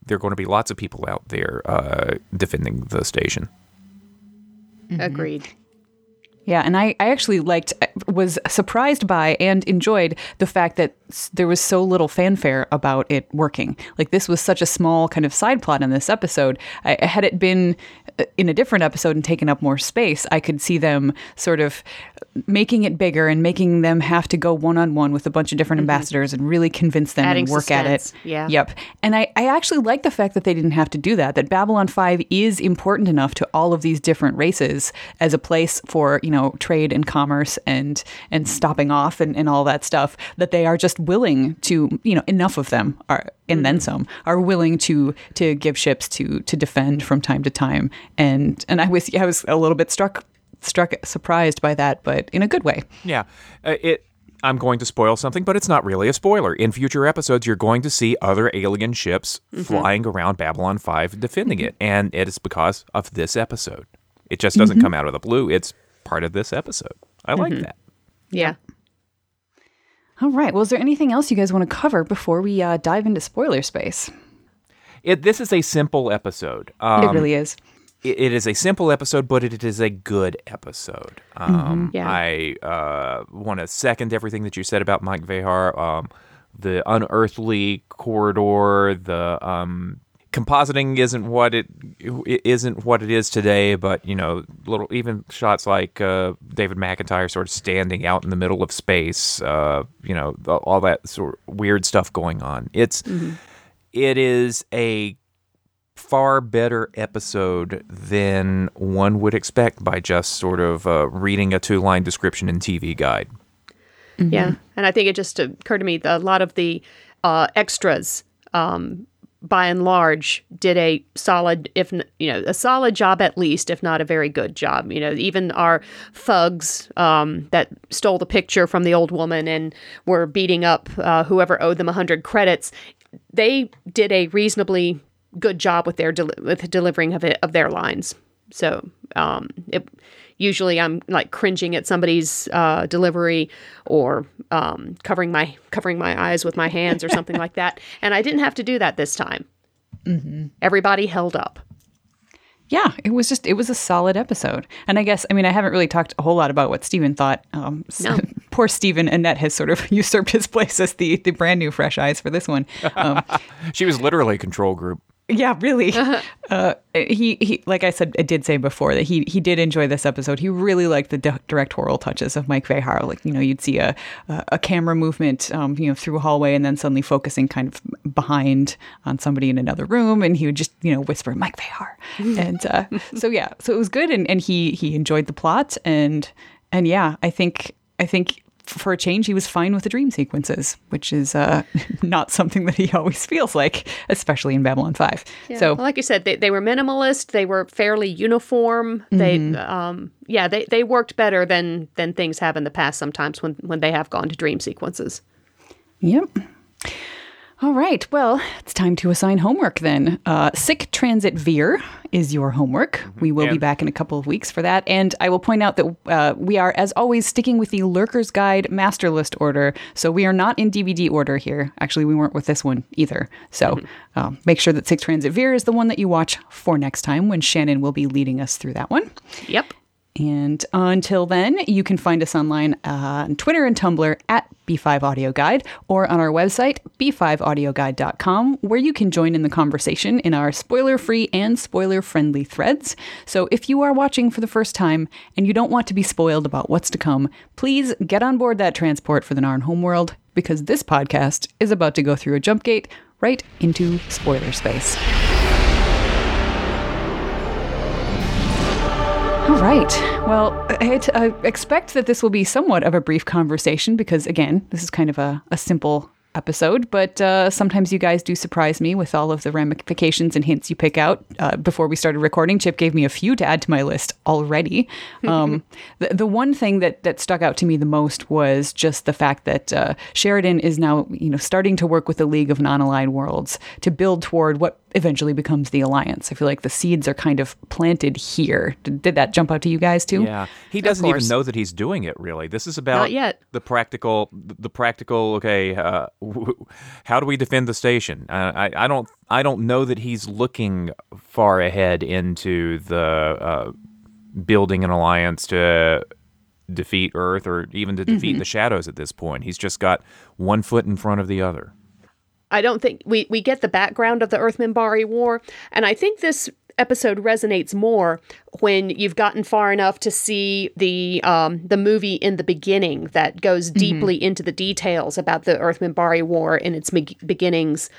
[SPEAKER 3] there are going to be lots of people out there uh, defending the station.
[SPEAKER 2] Agreed.
[SPEAKER 1] Yeah, and I, I actually liked, was surprised by and enjoyed the fact that there was so little fanfare about it working. Like, this was such a small kind of side plot in this episode. I, had it been in a different episode and taken up more space, I could see them sort of making it bigger and making them have to go one on one with a bunch of different mm-hmm. ambassadors and really convince them
[SPEAKER 2] Adding
[SPEAKER 1] and work at it.
[SPEAKER 2] yeah.
[SPEAKER 1] Yep. And I, I actually like the fact that they didn't have to do that, that Babylon 5 is important enough to all of these different races as a place for, you know, trade and commerce and and stopping off and, and all that stuff, that they are just willing to, you know, enough of them are and then mm-hmm. some are willing to to give ships to to defend from time to time. And and I was I was a little bit struck struck surprised by that, but in a good way.
[SPEAKER 3] Yeah, uh, it. I'm going to spoil something, but it's not really a spoiler. In future episodes, you're going to see other alien ships flying around Babylon 5 defending it, and it is because of this episode. It just doesn't come out of the blue. It's part of this episode. I like that.
[SPEAKER 2] Yeah.
[SPEAKER 1] All right. Well, is there anything else you guys want to cover before we uh, dive into spoiler space?
[SPEAKER 3] It, this is a simple episode. Um,
[SPEAKER 1] it really is.
[SPEAKER 3] It, it is a simple episode, but it is a good episode. Um,
[SPEAKER 2] Yeah.
[SPEAKER 3] I uh, want to second everything that you said about Mike Vejar. Um, the unearthly corridor, the um, compositing isn't what it, it isn't what it is today, but you know, little even shots like uh, David McIntyre sort of standing out in the middle of space, uh, you know, all that sort of weird stuff going on. It's mm-hmm. it is a far better episode than one would expect by just sort of uh, reading a two line description in TV Guide.
[SPEAKER 2] Mm-hmm. Yeah, and I think it just occurred to me that a lot of the uh, extras um, by and large did a solid if you know a solid job at least if not a very good job you know even our thugs um, that stole the picture from the old woman and were beating up uh, whoever owed them a 100 credits they did a reasonably good job with their del- with delivering of it of their lines so um, it usually I'm like cringing at somebody's uh, delivery or um, covering my covering my eyes with my hands or something like that. And I didn't have to do that this time. Mm-hmm. Everybody held up.
[SPEAKER 1] Yeah, it was just it was a solid episode, and I guess I mean I haven't really talked a whole lot about what Steven thought. Um, no. poor Steven Annette has sort of usurped his place as the the brand new fresh eyes for this one. Um,
[SPEAKER 3] she was literally control group.
[SPEAKER 1] Yeah, really. Uh-huh. Uh, he, he, like I said, I did say before that he he did enjoy this episode. He really liked the di- directorial touches of Mike Vejar. Like you know, you'd see a a camera movement, um, you know, through a hallway, and then suddenly focusing kind of behind on somebody in another room, and he would just you know whisper Mike Vejar, and uh, so yeah, so it was good, and and he he enjoyed the plot, and and yeah, I think I think for a change, he was fine with the dream sequences, which is uh, not something that he always feels like, especially in Babylon 5.
[SPEAKER 2] Yeah. So, well, like you said, they, they were minimalist, they were fairly uniform. They, mm-hmm. um, yeah, they, they worked better than, than things have in the past sometimes when, when they have gone to dream sequences.
[SPEAKER 1] Yep. All right. Well, it's time to assign homework then. Uh, Sic Transit Vir is your homework. Mm-hmm. We will and be back in a couple of weeks for that. And I will point out that uh, we are, as always, sticking with the Lurker's Guide master list order. So we are not in DVD order here. Actually, we weren't with this one either. So mm-hmm. uh, make sure that Sic Transit Vir is the one that you watch for next time when Shannon will be leading us through that one.
[SPEAKER 2] Yep.
[SPEAKER 1] And until then, you can find us online uh, on Twitter and Tumblr at B5 Audio Guide or on our website, b5audioguide.com, where you can join in the conversation in our spoiler free and spoiler friendly threads. So if you are watching for the first time and you don't want to be spoiled about what's to come, please get on board that transport for the Narn homeworld because this podcast is about to go through a jump gate right into spoiler space. All right. Well, I, I, expect that this will be somewhat of a brief conversation because, again, this is kind of a, a simple episode, but uh, sometimes you guys do surprise me with all of the ramifications and hints you pick out. Uh, before we started recording, Chip gave me a few to add to my list already. Um, the, the one thing that, that stuck out to me the most was just the fact that uh, Sheridan is now, you know, starting to work with the League of Non-Aligned Worlds to build toward what eventually becomes the alliance. I feel like the seeds are kind of planted here. Did, did that jump out to you guys too?
[SPEAKER 3] Yeah, he doesn't even know that he's doing it. Really, this is about
[SPEAKER 2] Not yet.
[SPEAKER 3] the practical, the practical. Okay, uh, how do we defend the station? Uh, I, I don't, I don't know that he's looking far ahead into the uh, building an alliance to defeat Earth or even to defeat mm-hmm. the shadows at this point. He's just got one foot in front of the other.
[SPEAKER 2] I don't think we, we get the background of the Earth Minbari War, and I think this episode resonates more when you've gotten far enough to see the um, the movie in the beginning that goes mm-hmm. deeply mm-hmm. into the details about the Earth Minbari War and its be- beginnings.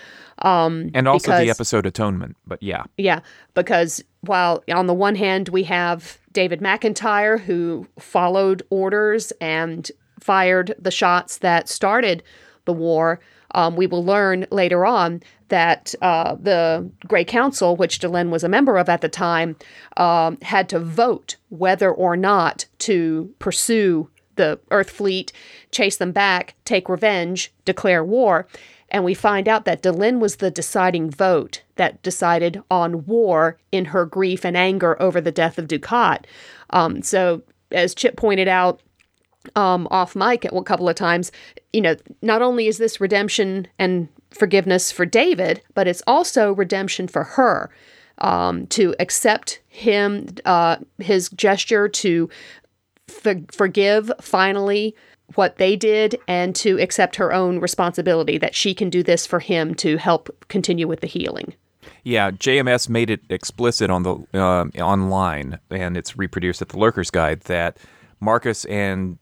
[SPEAKER 2] Um,
[SPEAKER 3] and also because, the episode Atonement, but yeah.
[SPEAKER 2] Yeah, because while on the one hand we have David McIntyre who followed orders and fired the shots that started the war, um, we will learn later on that uh, the Grey Council, which Delenn was a member of at the time, um, had to vote whether or not to pursue the Earth fleet, chase them back, take revenge, declare war. And we find out that Delenn was the deciding vote that decided on war in her grief and anger over the death of Dukhat. Um, so, as Chip pointed out, um, off mic a couple of times, you know, not only is this redemption and forgiveness for David, but it's also redemption for her um, to accept him, uh, his gesture to for- forgive finally what they did and to accept her own responsibility that she can do this for him to help continue with the healing.
[SPEAKER 3] Yeah, JMS made it explicit on the uh, online, and it's reproduced at the Lurker's Guide that Marcus and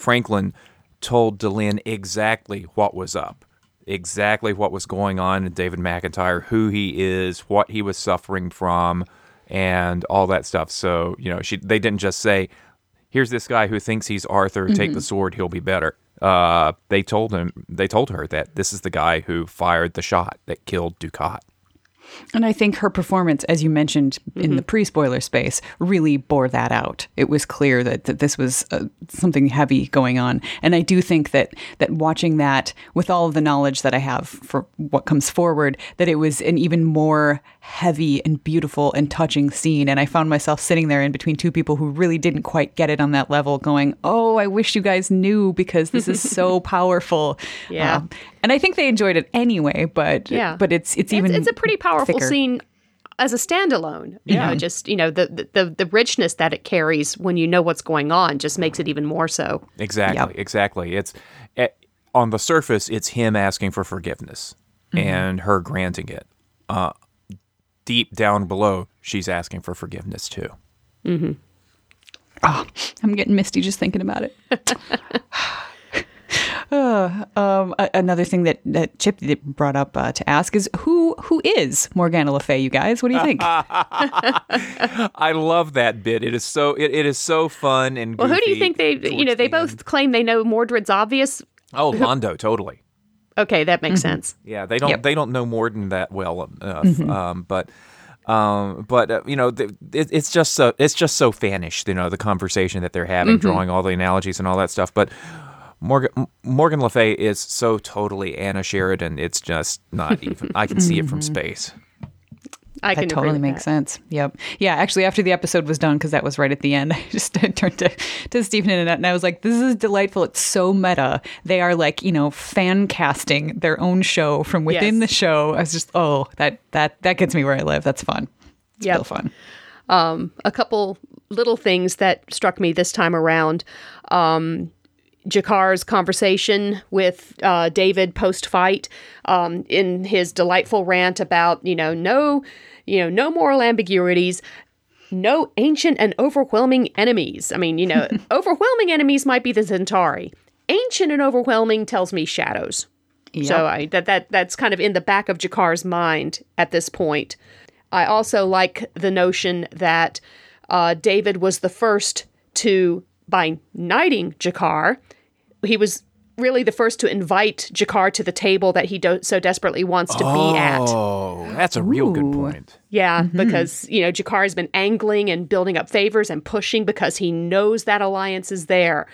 [SPEAKER 3] Franklin told Delenn exactly what was up, exactly what was going on in David McIntyre, who he is, what he was suffering from, and all that stuff. So you know, she they didn't just say, "Here's this guy who thinks he's Arthur. Take the sword; he'll be better." Uh, they told him, they told her that this is the guy who fired the shot that killed Dukhat.
[SPEAKER 1] And I think her performance, as you mentioned in the pre spoiler space, really bore that out. It was clear that, that this was uh, something heavy going on. And I do think that, that watching that with all of the knowledge that I have for what comes forward, that it was an even more heavy and beautiful and touching scene. And I found myself sitting there in between two people who really didn't quite get it on that level, going, Oh, I wish you guys knew because this is so powerful.
[SPEAKER 2] Yeah.
[SPEAKER 1] Um, and I think they enjoyed it anyway, but
[SPEAKER 2] Yeah.
[SPEAKER 1] but it's it's even
[SPEAKER 2] it's, it's a pretty powerful
[SPEAKER 1] thicker.
[SPEAKER 2] scene as a standalone. You know, just you know the, the the richness that it carries when you know what's going on just makes it even more so.
[SPEAKER 3] Exactly, exactly. It's eh, on the surface, it's him asking for forgiveness and her granting it. Uh, deep down below, she's asking for forgiveness too.
[SPEAKER 1] Oh, I'm getting misty just thinking about it. Uh, um, another thing that, that Chip brought up uh, to ask is who who is Morgana Le Fay? You guys, what do you think?
[SPEAKER 3] I love that bit. It is so it, it is so fun and.
[SPEAKER 2] Well, who do you think they? You know, they
[SPEAKER 3] the end.
[SPEAKER 2] both claim they know Mordred's obvious.
[SPEAKER 3] Oh, Londo, totally.
[SPEAKER 2] Okay, that makes sense.
[SPEAKER 3] Yeah, they don't
[SPEAKER 1] Yep.
[SPEAKER 3] they don't know Morden that well enough. Um, but um, but uh, you know, th- it, it's just so it's just so fanish. You know, the conversation that they're having, drawing all the analogies and all that stuff. But Morgan Morgan Le Fay is so totally Anna Sheridan. It's just not even. I can see it from space.
[SPEAKER 2] I can
[SPEAKER 1] that
[SPEAKER 2] agree
[SPEAKER 1] totally
[SPEAKER 2] with
[SPEAKER 1] makes
[SPEAKER 2] that.
[SPEAKER 1] sense. Yep. Yeah. Actually, after the episode was done, because that was right at the end, I just turned to to Stephen and Annette, and I was like, "This is delightful. It's so meta. They are like, you know, fan casting their own show from within
[SPEAKER 2] Yes.
[SPEAKER 1] the show. I was just, oh, that that that gets me where I live. That's fun. It's
[SPEAKER 2] Yep.
[SPEAKER 1] real fun.
[SPEAKER 2] Um, a couple little things that struck me this time around. Um, G'Kar's conversation with uh, David post fight um, in his delightful rant about you know no you know no moral ambiguities. No ancient and overwhelming enemies. I mean, you know, overwhelming enemies might be the Centauri. Ancient and overwhelming tells me shadows. So I that that that's kind of in the back of G'Kar's mind at this point. I also like the notion that uh, David was the first to, by knighting G'Kar, he was really the first to invite G'Kar to the table that he do- so desperately wants to be at.
[SPEAKER 3] Oh, that's a real good point.
[SPEAKER 2] Yeah, because you know G'Kar has been angling and building up favors and pushing because he knows that alliance is there.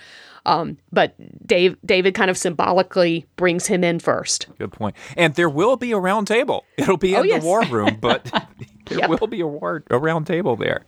[SPEAKER 2] Um, but Dave, David kind of symbolically brings him in first.
[SPEAKER 3] Good point. And there will be a round table. It'll be in
[SPEAKER 2] Oh, yes.
[SPEAKER 3] the war room, but there
[SPEAKER 2] Yep.
[SPEAKER 3] will be a, war, a round table there.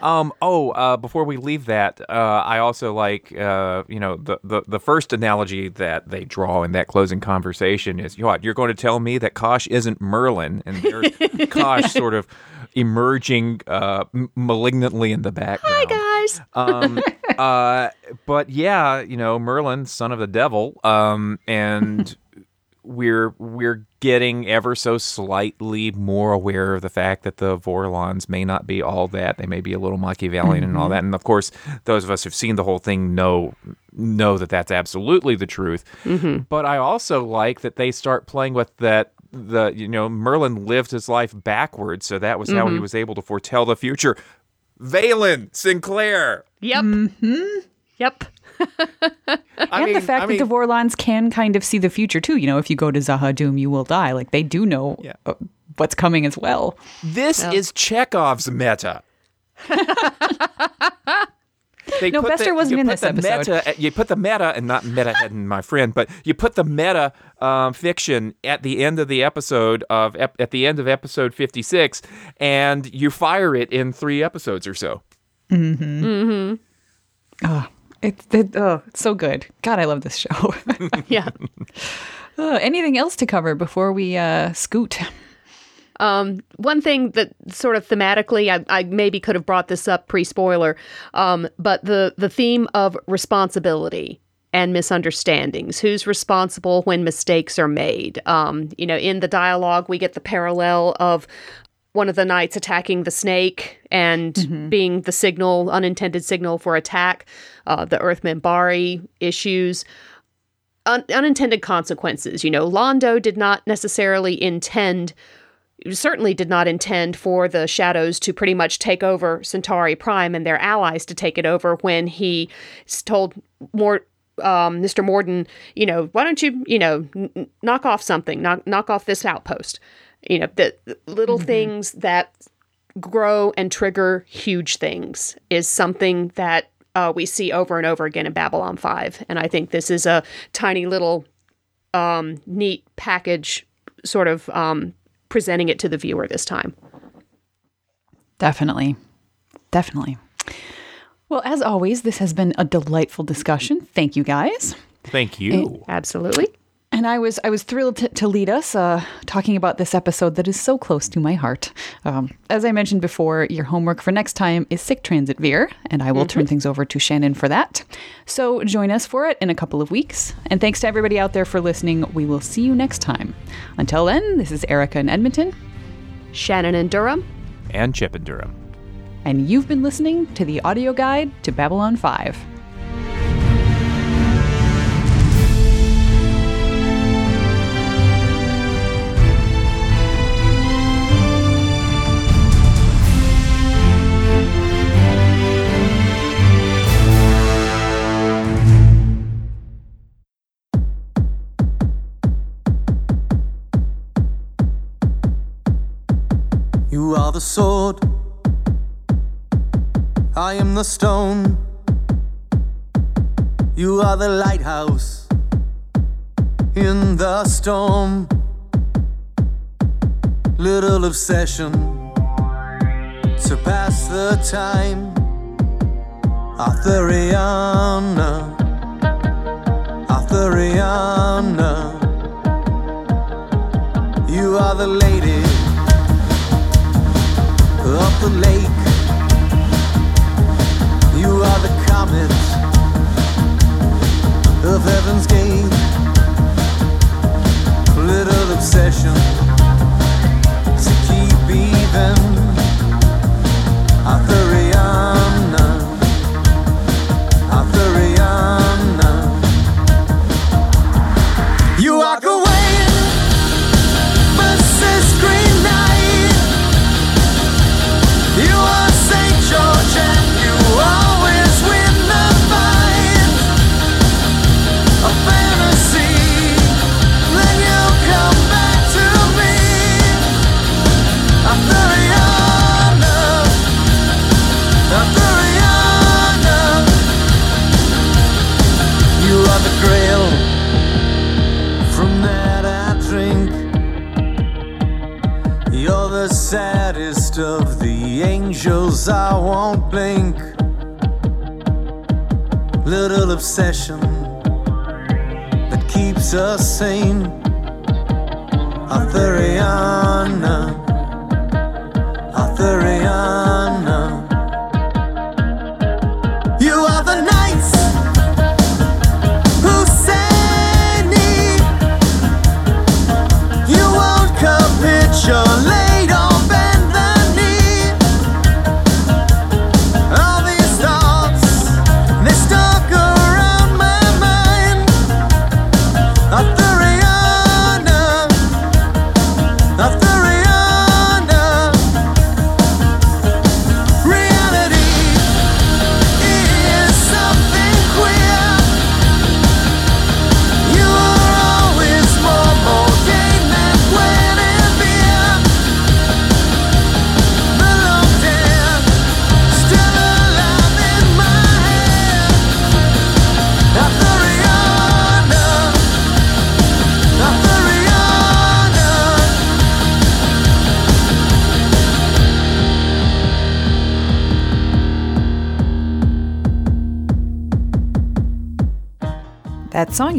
[SPEAKER 3] Um, oh, uh, before we leave that, uh, I also like, uh, you know, the, the, the first analogy that they draw in that closing conversation is, what, you're going to tell me that Kosh isn't Merlin? And there's Kosh sort of emerging uh, malignantly in the background.
[SPEAKER 2] Hi guys,
[SPEAKER 3] Um, uh, but yeah, you know, Merlin, son of the devil, um, and we're we're getting ever so slightly more aware of the fact that the Vorlons may not be all that. They may be a little Machiavellian and all mm-hmm. that. And of course, those of us who've seen the whole thing know know that that's absolutely the truth. Mm-hmm. But I also like that they start playing with that. The you know Merlin lived his life backwards, so that was how he mm-hmm. was able to foretell the future. Valen Sinclair.
[SPEAKER 2] yep, yep.
[SPEAKER 3] I
[SPEAKER 1] and
[SPEAKER 3] mean,
[SPEAKER 1] the fact
[SPEAKER 3] I mean,
[SPEAKER 1] that the Vorlons can kind of see the future too. You know, if you go to Z'ha'dum, you will die. Like they do know
[SPEAKER 3] Yeah.
[SPEAKER 1] uh, what's coming as well.
[SPEAKER 3] this is Chekhov's meta. They
[SPEAKER 1] No,
[SPEAKER 3] put
[SPEAKER 1] Bester
[SPEAKER 3] the-
[SPEAKER 1] wasn't in this
[SPEAKER 3] the
[SPEAKER 1] episode.
[SPEAKER 3] Meta, you put the meta, and not meta, and my friend, but you put the meta um, fiction at the end of the episode of ep- at the end of episode fifty six, and you fire it in three episodes or so. Hmm.
[SPEAKER 1] Oh, it's it, oh, it's so good. God, I love this show.
[SPEAKER 2] Yeah.
[SPEAKER 1] Uh, anything else to cover before we uh, scoot?
[SPEAKER 2] One thing that sort of thematically, I, I maybe could have brought this up pre spoiler, um, but the the theme of responsibility and misunderstandings. Who's responsible when mistakes are made? Um, you know, in the dialogue, we get the parallel of one of the knights attacking the snake and mm-hmm. being the signal, unintended signal for attack, uh, the Earth Minbari issues. Un- unintended consequences. You know, Londo did not necessarily intend, certainly did not intend for the Shadows to pretty much take over Centauri Prime and their allies to take it over when he told more um, Mr. Morden, you know, why don't you, you know, n- knock off something, knock knock off this outpost you know the, little mm-hmm. things that grow and trigger huge things is something that uh, we see over and over again in Babylon 5. And I think this is a tiny little um, neat package, sort of um, presenting it to the viewer this time.
[SPEAKER 1] Definitely. Definitely. Well, as always, this has been a delightful discussion. Thank you, guys.
[SPEAKER 3] Thank you.
[SPEAKER 2] absolutely.
[SPEAKER 1] And I was I was thrilled to, to lead us uh, talking about this episode that is so close to my heart. Um, as I mentioned before, your homework for next time is Sic Transit Vir, and I will mm-hmm. turn things over to Shannon for that. So join us for it in a couple of weeks. And thanks to everybody out there for listening. We will see you next time. Until then, this is Erica in Edmonton,
[SPEAKER 2] Shannon in Durham,
[SPEAKER 3] and Chip in Durham.
[SPEAKER 1] And you've been listening to the audio guide to Babylon 5.
[SPEAKER 4] The sword. I am the stone. You are the lighthouse in the storm. Little obsession to pass the time. Arthuriana, Arthuriana. You are the lady of the lake. You are the comet of heaven's gate. Little obsession to keep even. Arthuriana, Arthuriana. I won't blink. Little obsession that keeps us sane. Arthuriana.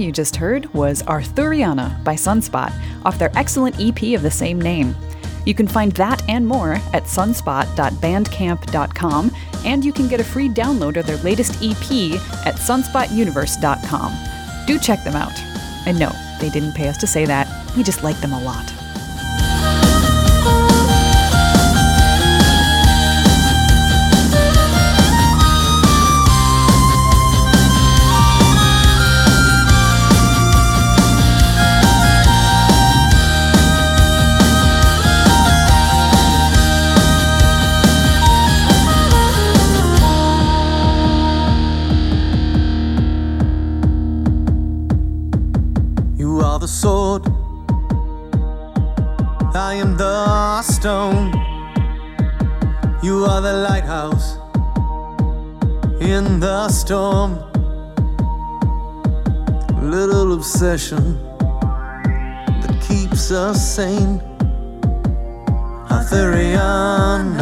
[SPEAKER 4] You
[SPEAKER 1] just heard was Arthuriana by Sunspot off their excellent EP of the same name. You can find that and more at sunspot.bandcamp.com, and you can get a free download of their latest EP at sunspotuniverse.com. Do check them out. And no, they didn't pay us to say that, we just like them a lot.
[SPEAKER 4] Obsession that keeps us sane. Arthuriana,